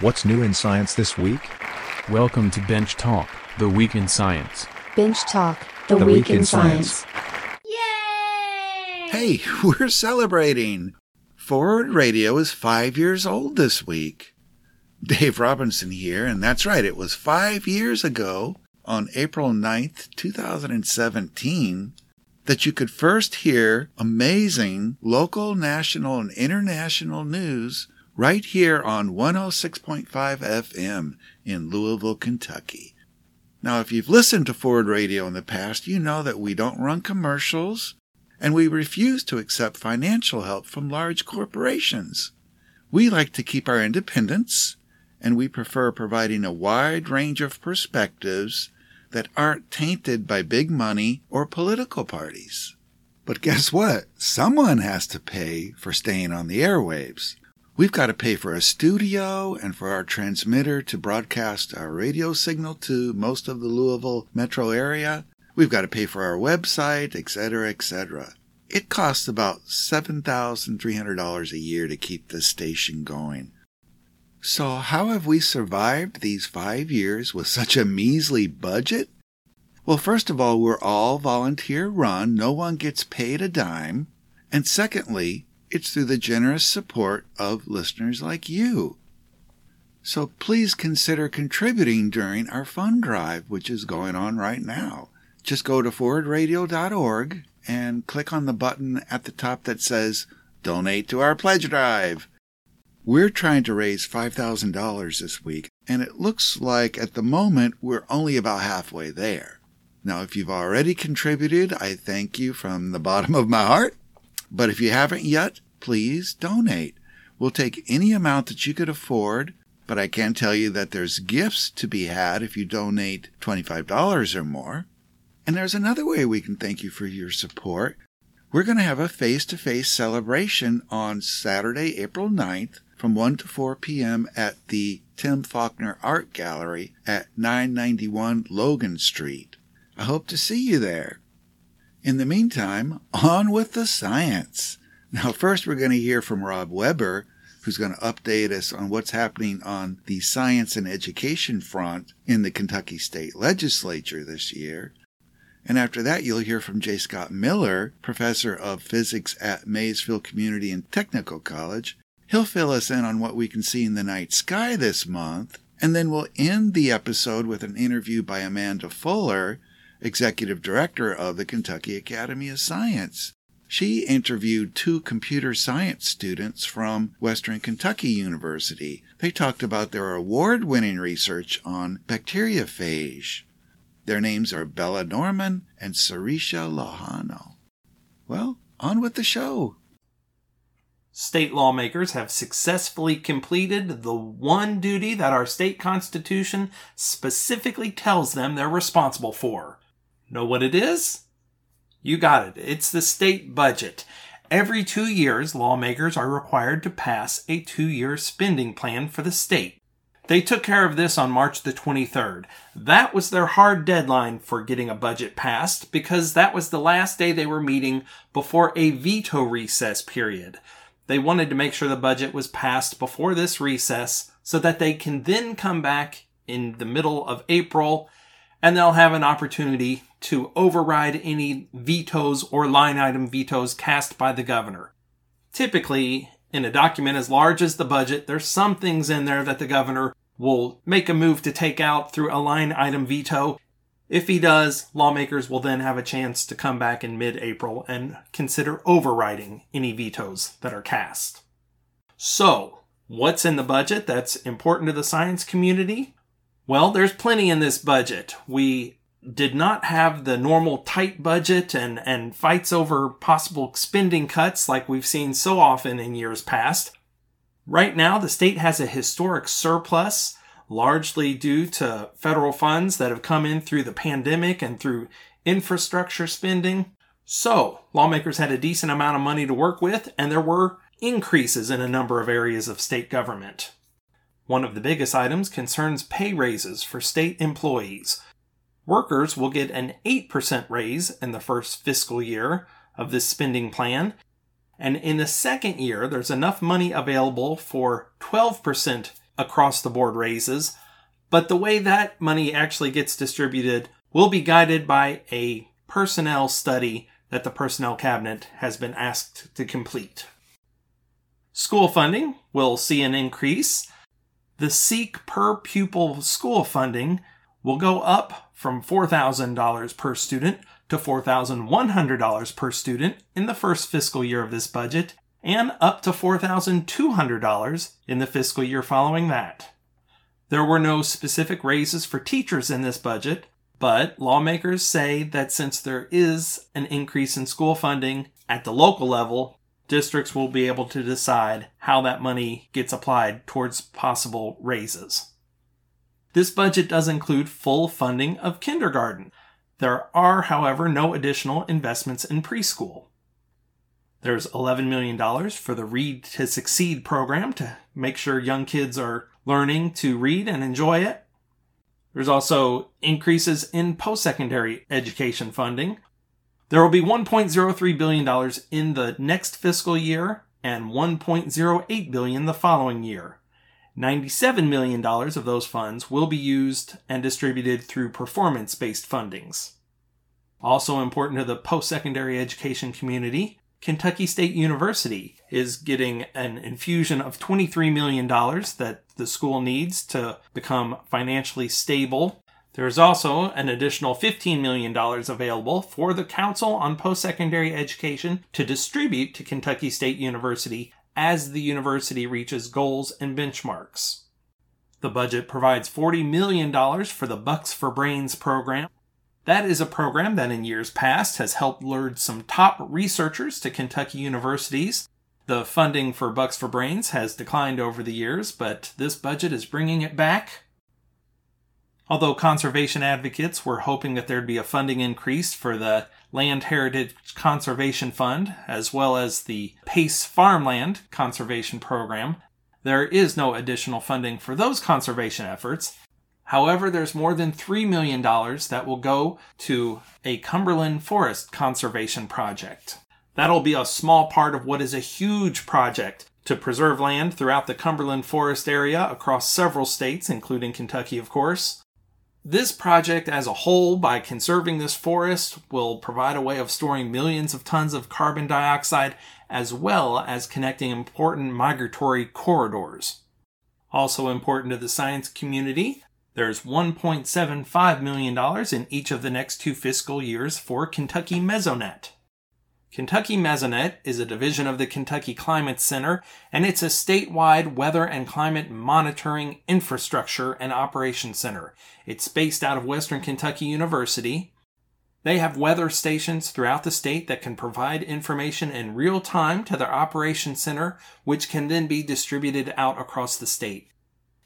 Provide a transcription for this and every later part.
What's new in science this week? Welcome to Bench Talk, the week in science. Bench Talk, the, week, in science. Yay! Hey, we're celebrating. Forward Radio is five years old this week. Dave Robinson here, and that's right, it was five years ago on April 9th, 2017, that you could first hear amazing local, national, and international news right here on 106.5 FM in Louisville, Kentucky. Now, if you've listened to Forward Radio in the past, you know that we don't run commercials and we refuse to accept financial help from large corporations. We like to keep our independence and we prefer providing a wide range of perspectives that aren't tainted by big money or political parties. But guess what? Someone has to pay for staying on the airwaves. We've got to pay for a studio and for our transmitter to broadcast our radio signal to most of the Louisville metro area. We've got to pay for our website, etc., etc. It costs about $7,300 a year to keep this station going. So, how have we survived these five years with such a measly budget? Well, first of all, we're all volunteer run, no one gets paid a dime. And secondly, it's through the generous support of listeners like you. So please consider contributing during our fund drive, which is going on right now. Just go to forwardradio.org and click on the button at the top that says Donate to our pledge drive. We're trying to raise $5,000 this week, and it looks like at the moment we're only about halfway there. Now, if you've already contributed, I thank you from the bottom of my heart. But if you haven't yet, please donate. We'll take any amount that you could afford, but I can tell you that there's gifts to be had if you donate $25 or more. And there's another way we can thank you for your support. We're going to have a face to face celebration on Saturday, April 9th from 1 to 4 p.m. at the Tim Faulkner Art Gallery at 991 Logan Street. I hope to see you there. In the meantime, on with the science. Now, first, we're going to hear from Rob Weber, who's going to update us on what's happening on the science and education front in the Kentucky State Legislature this year. And after that, you'll hear from J. Scott Miller, professor of physics at Maysville Community and Technical College, He'll fill us in on what we can see in the night sky this month, and then we'll end the episode with an interview by Amanda Fuller, Executive Director of the Kentucky Academy of Science. She interviewed two computer science students from Western Kentucky University. They talked about their award winning research on bacteriophage. Their names are Bella Norman and Sarisha Lohano. Well, on with the show. State lawmakers have successfully completed the one duty that our state constitution specifically tells them they're responsible for. Know what it is? You got it. It's the state budget. Every two years, lawmakers are required to pass a two year spending plan for the state. They took care of this on March the 23rd. That was their hard deadline for getting a budget passed because that was the last day they were meeting before a veto recess period. They wanted to make sure the budget was passed before this recess so that they can then come back in the middle of April and they'll have an opportunity to override any vetoes or line item vetoes cast by the governor. Typically, in a document as large as the budget, there's some things in there that the governor will make a move to take out through a line item veto. If he does, lawmakers will then have a chance to come back in mid April and consider overriding any vetoes that are cast. So, what's in the budget that's important to the science community? Well, there's plenty in this budget. We did not have the normal tight budget and, and fights over possible spending cuts like we've seen so often in years past. Right now, the state has a historic surplus largely due to federal funds that have come in through the pandemic and through infrastructure spending. So, lawmakers had a decent amount of money to work with, and there were increases in a number of areas of state government. One of the biggest items concerns pay raises for state employees. Workers will get an 8% raise in the first fiscal year of this spending plan, and in the second year, there's enough money available for 12% across the board raises, but the way that money actually gets distributed will be guided by a personnel study that the Personnel Cabinet has been asked to complete. School funding will see an increase. The SEEK per pupil school funding will go up from $4,000 per student to $4,100 per student in the first fiscal year of this budget and up to $4,200 in the fiscal year following that. There were no specific raises for teachers in this budget, but lawmakers say that since there is an increase in school funding at the local level, districts will be able to decide how that money gets applied towards possible raises. This budget does include full funding of kindergarten. There are, however, no additional investments in preschool. There's $11 million for the Read to Succeed program to make sure young kids are learning to read and enjoy it. There's also increases in post secondary education funding. There will be $1.03 billion in the next fiscal year and 1.08 billion the following year. $97 million of those funds will be used and distributed through performance based fundings. Also important to the post secondary education community, Kentucky State University is getting an infusion of $23 million that the school needs to become financially stable. There is also an additional $15 million available for the Council on Post Secondary Education to distribute to Kentucky State University as the university reaches goals and benchmarks. The budget provides $40 million for the Bucks for Brains program, that is a program that in years past has helped lure some top researchers to Kentucky universities. The funding for Bucks for Brains has declined over the years, but this budget is bringing it back. Although conservation advocates were hoping that there'd be a funding increase for the Land Heritage Conservation Fund, as well as the PACE Farmland Conservation Program, there is no additional funding for those conservation efforts, However, there's more than $3 million that will go to a Cumberland Forest Conservation Project. That'll be a small part of what is a huge project to preserve land throughout the Cumberland Forest area across several states, including Kentucky, of course. This project as a whole, by conserving this forest, will provide a way of storing millions of tons of carbon dioxide as well as connecting important migratory corridors. Also important to the science community, there's $1.75 million in each of the next two fiscal years for Kentucky Mesonet. Kentucky Mesonet is a division of the Kentucky Climate Center, and it's a statewide weather and climate monitoring infrastructure and operations center. It's based out of Western Kentucky University. They have weather stations throughout the state that can provide information in real time to their operations center, which can then be distributed out across the state.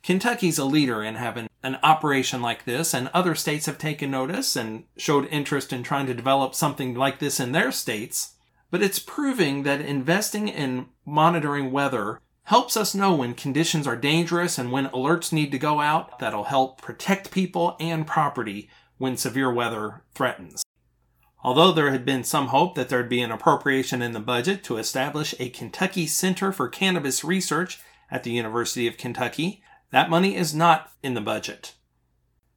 Kentucky's a leader in having an operation like this, and other states have taken notice and showed interest in trying to develop something like this in their states. But it's proving that investing in monitoring weather helps us know when conditions are dangerous and when alerts need to go out. That'll help protect people and property when severe weather threatens. Although there had been some hope that there'd be an appropriation in the budget to establish a Kentucky Center for Cannabis Research at the University of Kentucky, that money is not in the budget.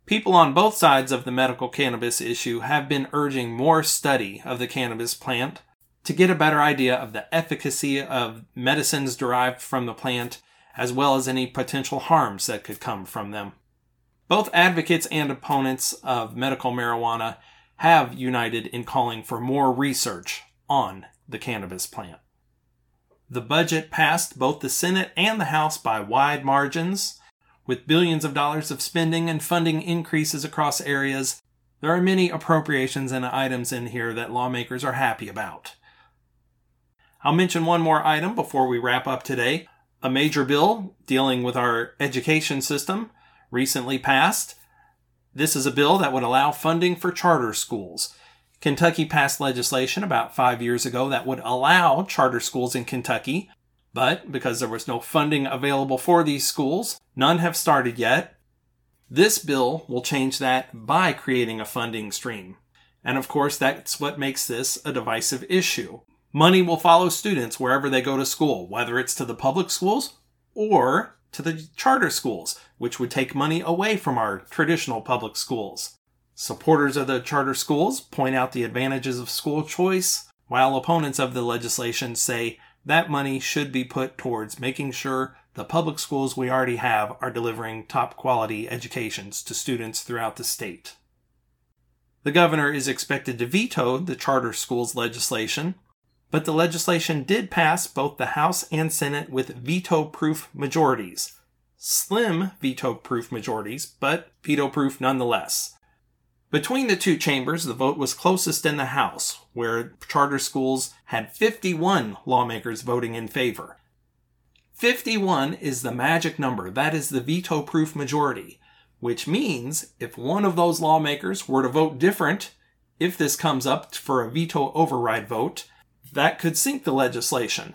People on both sides of the medical cannabis issue have been urging more study of the cannabis plant to get a better idea of the efficacy of medicines derived from the plant, as well as any potential harms that could come from them. Both advocates and opponents of medical marijuana have united in calling for more research on the cannabis plant. The budget passed both the Senate and the House by wide margins. With billions of dollars of spending and funding increases across areas, there are many appropriations and items in here that lawmakers are happy about. I'll mention one more item before we wrap up today. A major bill dealing with our education system recently passed. This is a bill that would allow funding for charter schools. Kentucky passed legislation about five years ago that would allow charter schools in Kentucky but because there was no funding available for these schools, none have started yet. This bill will change that by creating a funding stream. And of course, that's what makes this a divisive issue. Money will follow students wherever they go to school, whether it's to the public schools or to the charter schools, which would take money away from our traditional public schools. Supporters of the charter schools point out the advantages of school choice, while opponents of the legislation say that money should be put towards making sure the public schools we already have are delivering top quality educations to students throughout the state. The governor is expected to veto the charter schools legislation, but the legislation did pass both the House and Senate with veto proof majorities. Slim veto proof majorities, but veto proof nonetheless. Between the two chambers, the vote was closest in the House, where charter schools had 51 lawmakers voting in favor. 51 is the magic number. That is the veto proof majority, which means if one of those lawmakers were to vote different, if this comes up for a veto override vote, that could sink the legislation.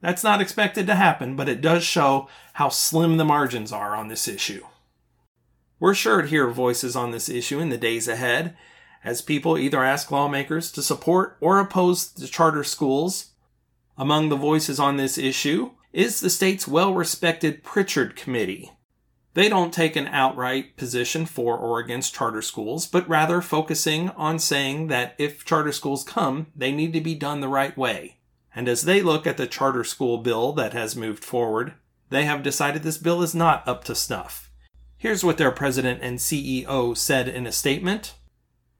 That's not expected to happen, but it does show how slim the margins are on this issue. We're sure to hear voices on this issue in the days ahead, as people either ask lawmakers to support or oppose the charter schools. Among the voices on this issue is the state's well respected Prichard Committee. They don't take an outright position for or against charter schools, but rather focusing on saying that if charter schools come, they need to be done the right way. And as they look at the charter school bill that has moved forward, they have decided this bill is not up to snuff. Here's what their president and CEO said in a statement.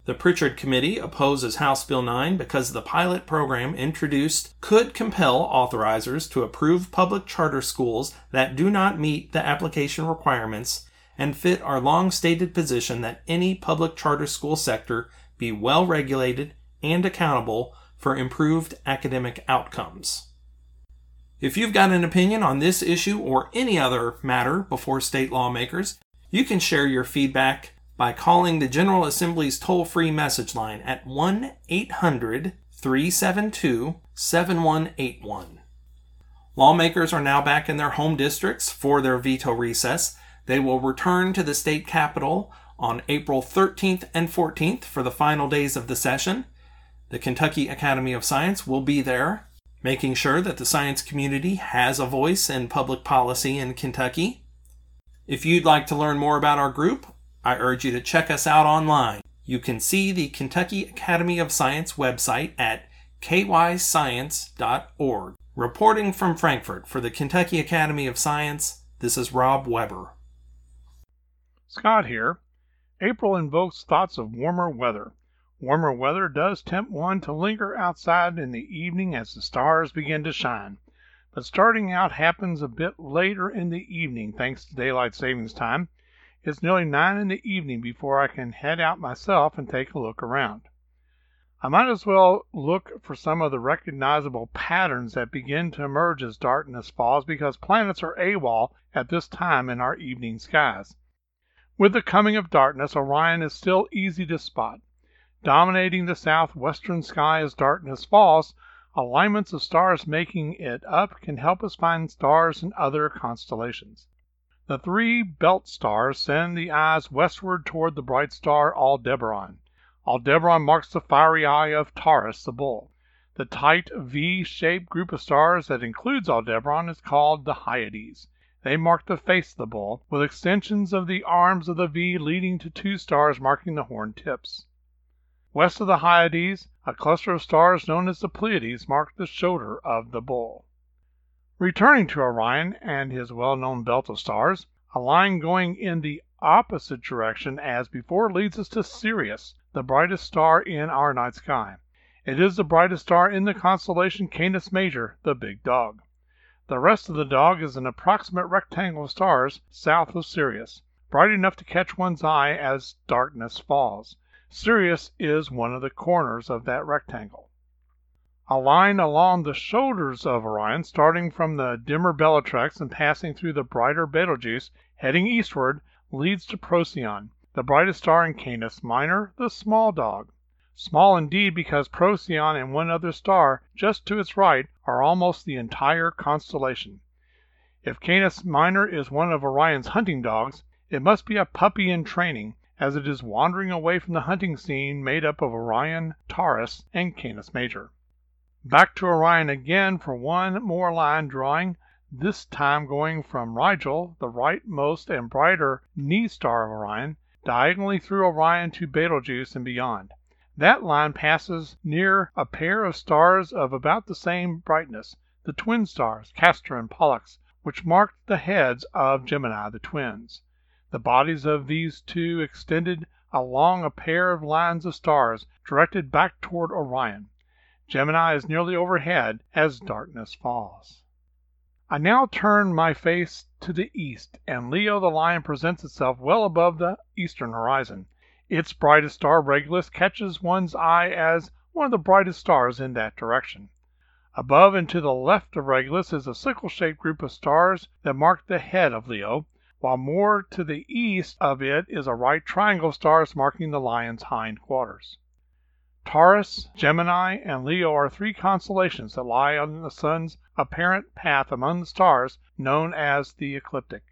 The Prichard Committee opposes House Bill 9 because the pilot program introduced could compel authorizers to approve public charter schools that do not meet the application requirements and fit our long stated position that any public charter school sector be well regulated and accountable for improved academic outcomes. If you've got an opinion on this issue or any other matter before state lawmakers, you can share your feedback by calling the General Assembly's toll free message line at 1 800 372 7181. Lawmakers are now back in their home districts for their veto recess. They will return to the state capitol on April 13th and 14th for the final days of the session. The Kentucky Academy of Science will be there, making sure that the science community has a voice in public policy in Kentucky. If you'd like to learn more about our group, I urge you to check us out online. You can see the Kentucky Academy of Science website at kyscience.org. Reporting from Frankfort for the Kentucky Academy of Science, this is Rob Weber. Scott here. April invokes thoughts of warmer weather. Warmer weather does tempt one to linger outside in the evening as the stars begin to shine. But starting out happens a bit later in the evening, thanks to daylight savings time. It's nearly nine in the evening before I can head out myself and take a look around. I might as well look for some of the recognizable patterns that begin to emerge as darkness falls because planets are AWOL at this time in our evening skies. With the coming of darkness, Orion is still easy to spot. Dominating the southwestern sky as darkness falls, Alignments of stars making it up can help us find stars in other constellations. The three belt stars send the eyes westward toward the bright star Aldebaran. Aldebaran marks the fiery eye of Taurus, the bull. The tight V-shaped group of stars that includes Aldebaran is called the Hyades. They mark the face of the bull, with extensions of the arms of the V leading to two stars marking the horn tips. West of the Hyades, a cluster of stars known as the Pleiades mark the shoulder of the bull. Returning to Orion and his well known belt of stars, a line going in the opposite direction as before leads us to Sirius, the brightest star in our night sky. It is the brightest star in the constellation Canis Major, the big dog. The rest of the dog is an approximate rectangle of stars south of Sirius, bright enough to catch one's eye as darkness falls. Sirius is one of the corners of that rectangle. A line along the shoulders of Orion, starting from the dimmer Bellatrix and passing through the brighter Betelgeuse, heading eastward, leads to Procyon, the brightest star in Canis Minor, the small dog. Small indeed because Procyon and one other star just to its right are almost the entire constellation. If Canis Minor is one of Orion's hunting dogs, it must be a puppy in training, as it is wandering away from the hunting scene made up of Orion, Taurus, and Canis Major. Back to Orion again for one more line drawing. this time going from Rigel, the rightmost and brighter knee star of Orion, diagonally through Orion to Betelgeuse and beyond. That line passes near a pair of stars of about the same brightness, the twin stars, Castor and Pollux, which marked the heads of Gemini, the twins. The bodies of these two extended along a pair of lines of stars directed back toward Orion. Gemini is nearly overhead as darkness falls. I now turn my face to the east, and Leo the Lion presents itself well above the eastern horizon. Its brightest star, Regulus, catches one's eye as one of the brightest stars in that direction. Above and to the left of Regulus is a sickle shaped group of stars that mark the head of Leo, while more to the east of it is a right triangle of stars marking the lion's hind quarters. Taurus, Gemini, and Leo are three constellations that lie on the sun's apparent path among the stars, known as the ecliptic.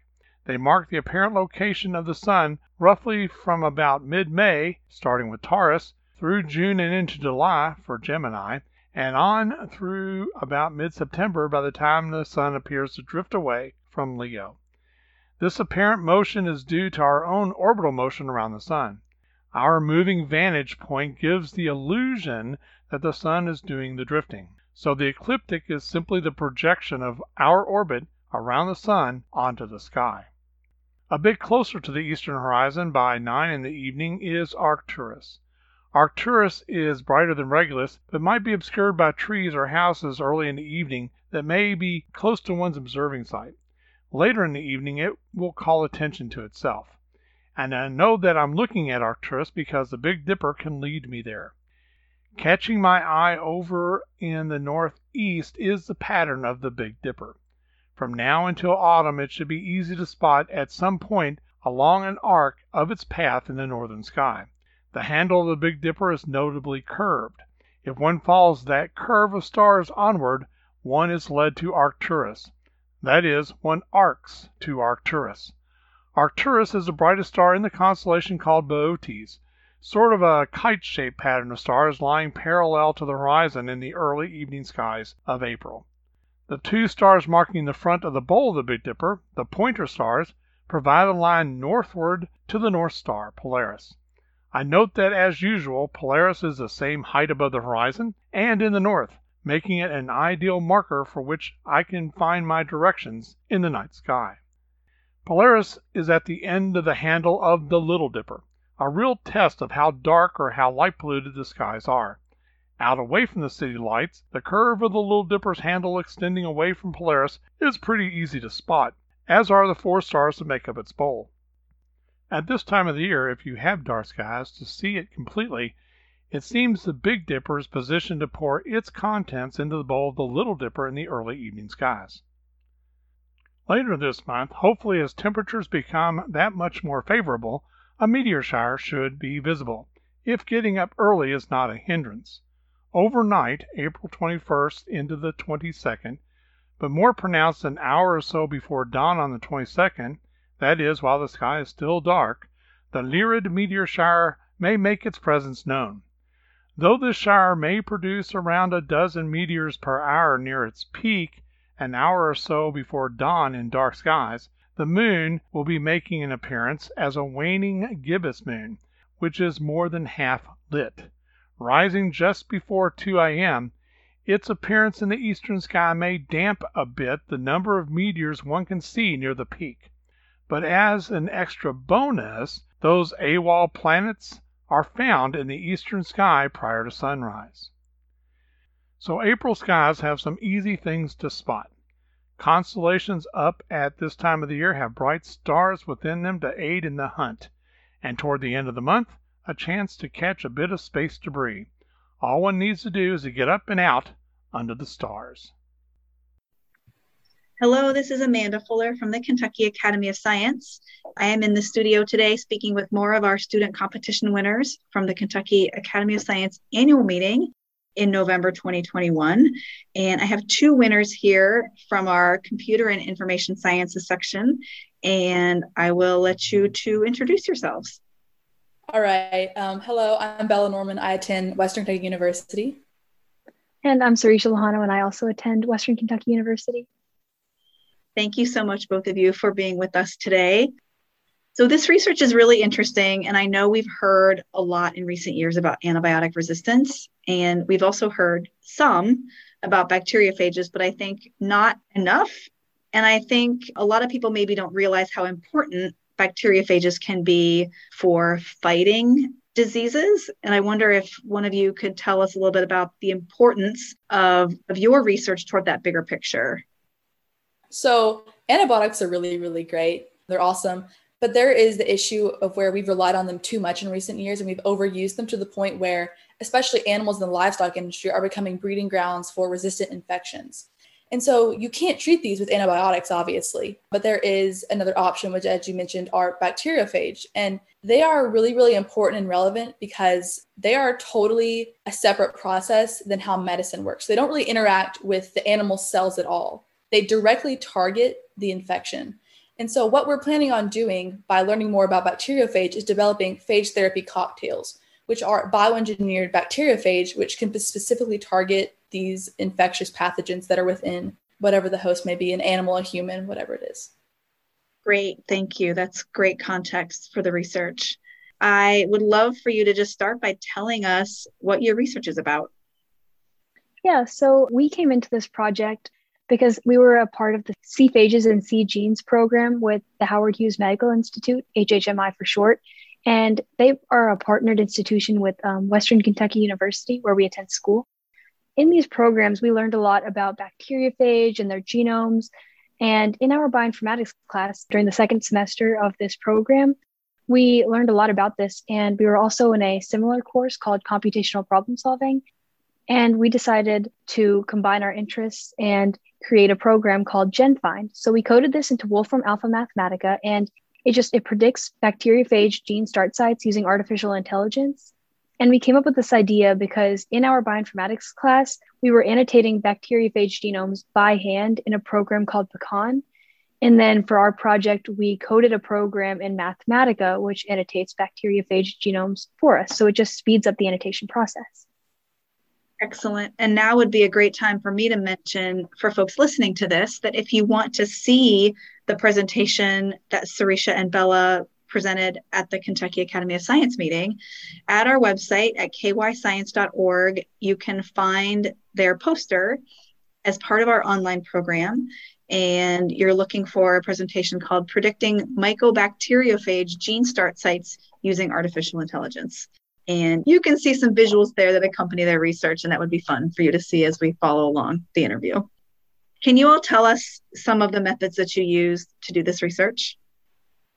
They mark the apparent location of the sun roughly from about mid May, starting with Taurus, through June and into July for Gemini, and on through about mid September by the time the sun appears to drift away from Leo. This apparent motion is due to our own orbital motion around the sun. Our moving vantage point gives the illusion that the sun is doing the drifting. So the ecliptic is simply the projection of our orbit around the sun onto the sky. A bit closer to the eastern horizon by 9 in the evening is Arcturus. Arcturus is brighter than Regulus, but might be obscured by trees or houses early in the evening that may be close to one's observing site. Later in the evening it will call attention to itself. And I know that I'm looking at Arcturus because the Big Dipper can lead me there. Catching my eye over in the northeast is the pattern of the Big Dipper. From now until autumn it should be easy to spot at some point along an arc of its path in the northern sky. The handle of the Big Dipper is notably curved. If one follows that curve of stars onward, one is led to Arcturus. That is, one arcs to Arcturus. Arcturus is the brightest star in the constellation called Boötes, sort of a kite shaped pattern of stars lying parallel to the horizon in the early evening skies of April. The two stars marking the front of the bowl of the Big Dipper, the pointer stars, provide a line northward to the North Star, Polaris. I note that as usual Polaris is the same height above the horizon and in the north making it an ideal marker for which I can find my directions in the night sky. Polaris is at the end of the handle of the Little Dipper, a real test of how dark or how light polluted the skies are. Out away from the city lights, the curve of the Little Dipper's handle extending away from Polaris is pretty easy to spot, as are the four stars that make up its bowl. At this time of the year, if you have dark skies, to see it completely it seems the Big Dipper is positioned to pour its contents into the bowl of the Little Dipper in the early evening skies. Later this month, hopefully as temperatures become that much more favorable, a meteor shower should be visible, if getting up early is not a hindrance. Overnight, April 21st into the 22nd, but more pronounced an hour or so before dawn on the 22nd, that is, while the sky is still dark, the Lyrid meteor shower may make its presence known. Though this shower may produce around a dozen meteors per hour near its peak an hour or so before dawn in dark skies, the moon will be making an appearance as a waning gibbous moon, which is more than half lit. Rising just before 2 a.m., its appearance in the eastern sky may damp a bit the number of meteors one can see near the peak. But as an extra bonus, those AWOL planets are found in the eastern sky prior to sunrise. So April skies have some easy things to spot. Constellations up at this time of the year have bright stars within them to aid in the hunt, and toward the end of the month, a chance to catch a bit of space debris. All one needs to do is to get up and out under the stars. Hello, this is Amanda Fuller from the Kentucky Academy of Science. I am in the studio today speaking with more of our student competition winners from the Kentucky Academy of Science annual meeting in November 2021. And I have two winners here from our computer and information sciences section. And I will let you to introduce yourselves. All right. Um, hello, I'm Bella Norman. I attend Western Kentucky University. And I'm Sarisha Lohano, and I also attend Western Kentucky University. Thank you so much, both of you, for being with us today. So, this research is really interesting, and I know we've heard a lot in recent years about antibiotic resistance, and we've also heard some about bacteriophages, but I think not enough. And I think a lot of people maybe don't realize how important bacteriophages can be for fighting diseases. And I wonder if one of you could tell us a little bit about the importance of, of your research toward that bigger picture. So, antibiotics are really, really great. They're awesome. But there is the issue of where we've relied on them too much in recent years and we've overused them to the point where, especially animals in the livestock industry, are becoming breeding grounds for resistant infections. And so you can't treat these with antibiotics, obviously, but there is another option, which, as you mentioned, are bacteriophage. And they are really, really important and relevant because they are totally a separate process than how medicine works. They don't really interact with the animal cells at all, they directly target the infection. And so, what we're planning on doing by learning more about bacteriophage is developing phage therapy cocktails, which are bioengineered bacteriophage, which can specifically target these infectious pathogens that are within whatever the host may be an animal, a human, whatever it is. Great. Thank you. That's great context for the research. I would love for you to just start by telling us what your research is about. Yeah, so we came into this project because we were a part of the SEA-PHAGES and SEA-GENES program with the Howard Hughes Medical Institute, HHMI for short. And they are a partnered institution with um, Western Kentucky University, where we attend school in these programs, we learned a lot about bacteriophage and their genomes. And in our bioinformatics class during the second semester of this program, we learned a lot about this. And we were also in a similar course called computational problem solving. And we decided to combine our interests and create a program called GenFind. So we coded this into Wolfram Alpha Mathematica, and it just it predicts bacteriophage gene start sites using artificial intelligence. And we came up with this idea because in our bioinformatics class, we were annotating bacteriophage genomes by hand in a program called PECAAN. And then for our project, we coded a program in Mathematica, which annotates bacteriophage genomes for us. So it just speeds up the annotation process. Excellent. And now would be a great time for me to mention for folks listening to this that if you want to see the presentation that Sarisha and Bella presented at the Kentucky Academy of Science meeting. At our website at kyscience.org, you can find their poster as part of our online program. And you're looking for a presentation called Predicting Mycobacteriophage Gene Start Sites Using Artificial Intelligence. And you can see some visuals there that accompany their research, and that would be fun for you to see as we follow along the interview. Can you all tell us some of the methods that you use to do this research?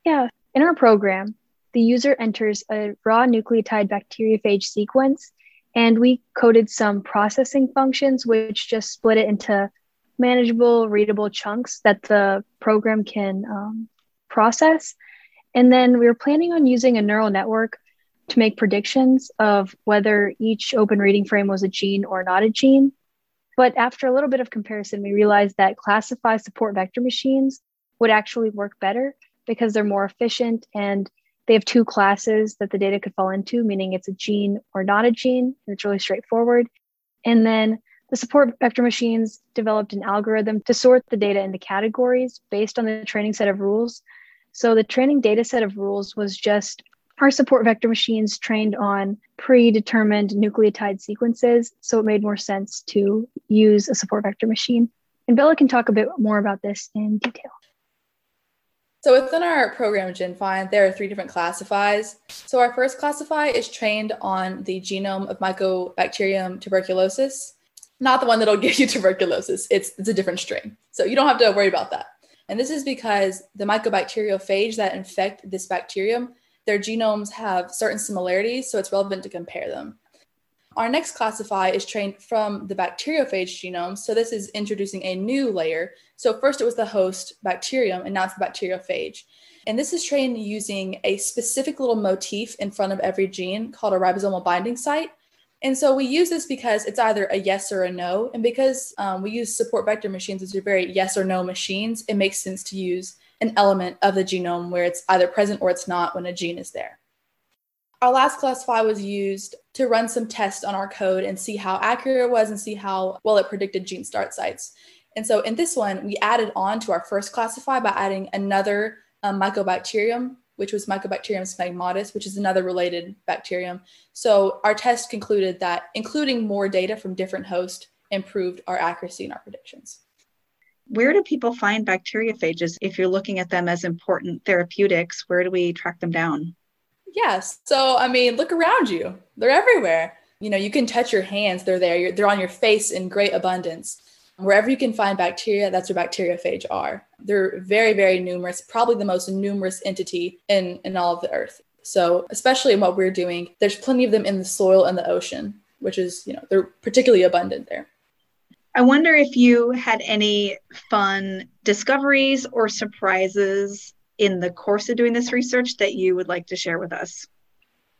Yeah, in our program, the user enters a raw nucleotide bacteriophage sequence, and we coded some processing functions which just split it into manageable, readable chunks that the program can um, process. And then we were planning on using a neural network to make predictions of whether each open reading frame was a gene or not a gene. But after a little bit of comparison, we realized that classify support vector machines would actually work better because they're more efficient and they have two classes that the data could fall into, meaning it's a gene or not a gene. And it's really straightforward. And then the support vector machines developed an algorithm to sort the data into categories based on the training set of rules. So the training data set of rules was just our support vector machines trained on predetermined nucleotide sequences. So it made more sense to use a support vector machine. And Bella can talk a bit more about this in detail. So within our program GenFind, there are three different classifies. So our first classify is trained on the genome of Mycobacterium tuberculosis, not the one that'll give you tuberculosis. It's, it's a different strain. So you don't have to worry about that. And this is because the mycobacteriophage that infect this bacterium, their genomes have certain similarities, so it's relevant to compare them. Our next classify is trained from the bacteriophage genome. So this is introducing a new layer. So first it was the host bacterium, and now it's the bacteriophage. And this is trained using a specific little motif in front of every gene called a ribosomal binding site. And so we use this because it's either a yes or a no. And because um, we use support vector machines, which are very yes or no machines, it makes sense to use an element of the genome where it's either present or it's not when a gene is there. Our last classify was used to run some tests on our code and see how accurate it was and see how well it predicted gene start sites. And so in this one, we added on to our first classify by adding another um, mycobacterium, which was Mycobacterium smegmatis, which is another related bacterium. So our test concluded that including more data from different hosts improved our accuracy in our predictions. Where do people find bacteriophages if you're looking at them as important therapeutics? Where do we track them down? Yes. So, I mean, look around you. They're everywhere. You know, you can touch your hands, they're there. You're, they're on your face in great abundance. Wherever you can find bacteria, that's where bacteriophage are. They're very, very numerous, probably the most numerous entity in, in all of the earth. So, especially in what we're doing, there's plenty of them in the soil and the ocean, which is, you know, they're particularly abundant there. I wonder if you had any fun discoveries or surprises in the course of doing this research that you would like to share with us.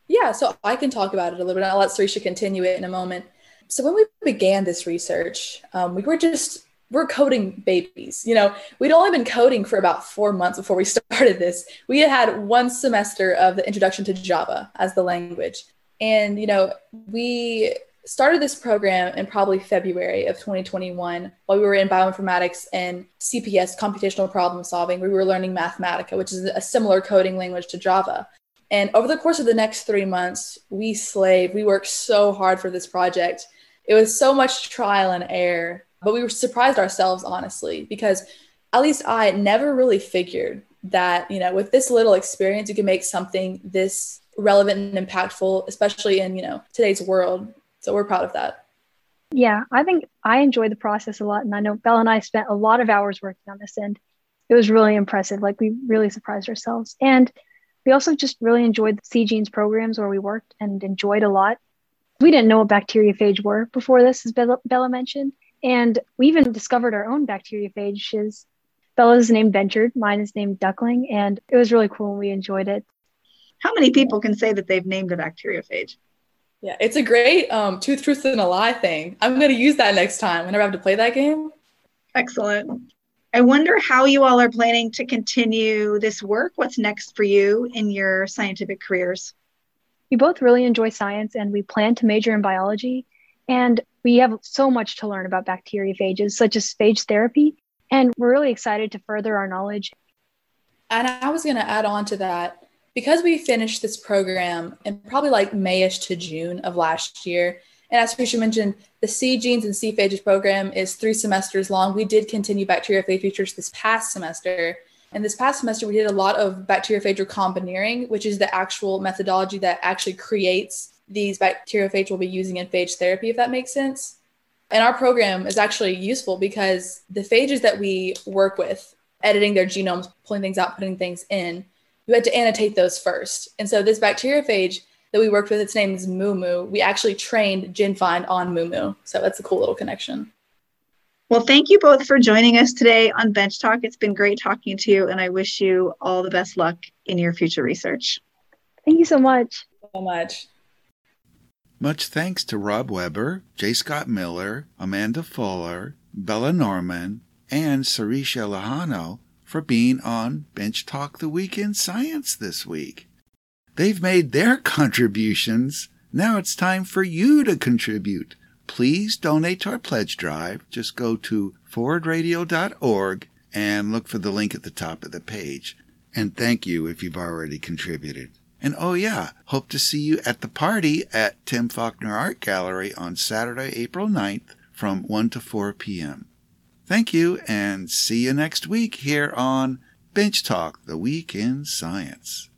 Yeah, so I can talk about it a little bit. I'll let Sarisha continue it in a moment. So when we began this research, um, we were just we're coding babies. You know, we'd only been coding for about four months before we started this. We had had one semester of the introduction to Java as the language, and you know, we started this program in probably February of 2021 while we were in bioinformatics and CPS, computational problem solving. We were learning Mathematica, which is a similar coding language to Java. And over the course of the next three months, we slaved, we worked so hard for this project. It was so much trial and error, but we were surprised ourselves, honestly, because at least I never really figured that, you know, with this little experience, you can make something this relevant and impactful, especially in, you know, today's world. So we're proud of that. Yeah, I think I enjoyed the process a lot. And I know Bella and I spent a lot of hours working on this and it was really impressive. Like we really surprised ourselves. And we also just really enjoyed the SEA-GENES programs where we worked and enjoyed a lot. We didn't know what bacteriophage were before this, as Bella, Bella mentioned. And we even discovered our own bacteriophages. Bella's named Ventured, mine is named Duckling, and it was really cool and we enjoyed it. How many people can say that they've named a bacteriophage? Yeah, it's a great um, two truths and a lie thing. I'm going to use that next time whenever I have to play that game. Excellent. I wonder how you all are planning to continue this work. What's next for you in your scientific careers? We both really enjoy science and we plan to major in biology. And we have so much to learn about bacteriophages, such as phage therapy. And we're really excited to further our knowledge. And I was going to add on to that because we finished this program in probably like Mayish to June of last year, and as Trisha mentioned, the SEA-GENES and SEA-PHAGES program is three semesters long. We did continue bacteriophage features this past semester. And this past semester, we did a lot of bacteriophage recombineering, which is the actual methodology that actually creates these bacteriophage we'll be using in phage therapy, if that makes sense. And our program is actually useful because the phages that we work with, editing their genomes, pulling things out, putting things in, we had to annotate those first. And so this bacteriophage that we worked with, its name is Mumu. We actually trained GenFind on Mumu. So that's a cool little connection. Well, thank you both for joining us today on Bench Talk. It's been great talking to you, and I wish you all the best luck in your future research. Thank you so much. So much. Much thanks to Rob Weber, J. Scott Miller, Amanda Fuller, Bella Norman, and Sarisha Lohano for being on Bench Talk the Week in Science this week. They've made their contributions. Now it's time for you to contribute. Please donate to our pledge drive. Just go to forwardradio.org and look for the link at the top of the page. And thank you if you've already contributed. And oh yeah, hope to see you at the party at Tim Faulkner Art Gallery on Saturday, April 9th from 1 to 4 p.m. Thank you and see you next week here on Bench Talk, the Week in Science.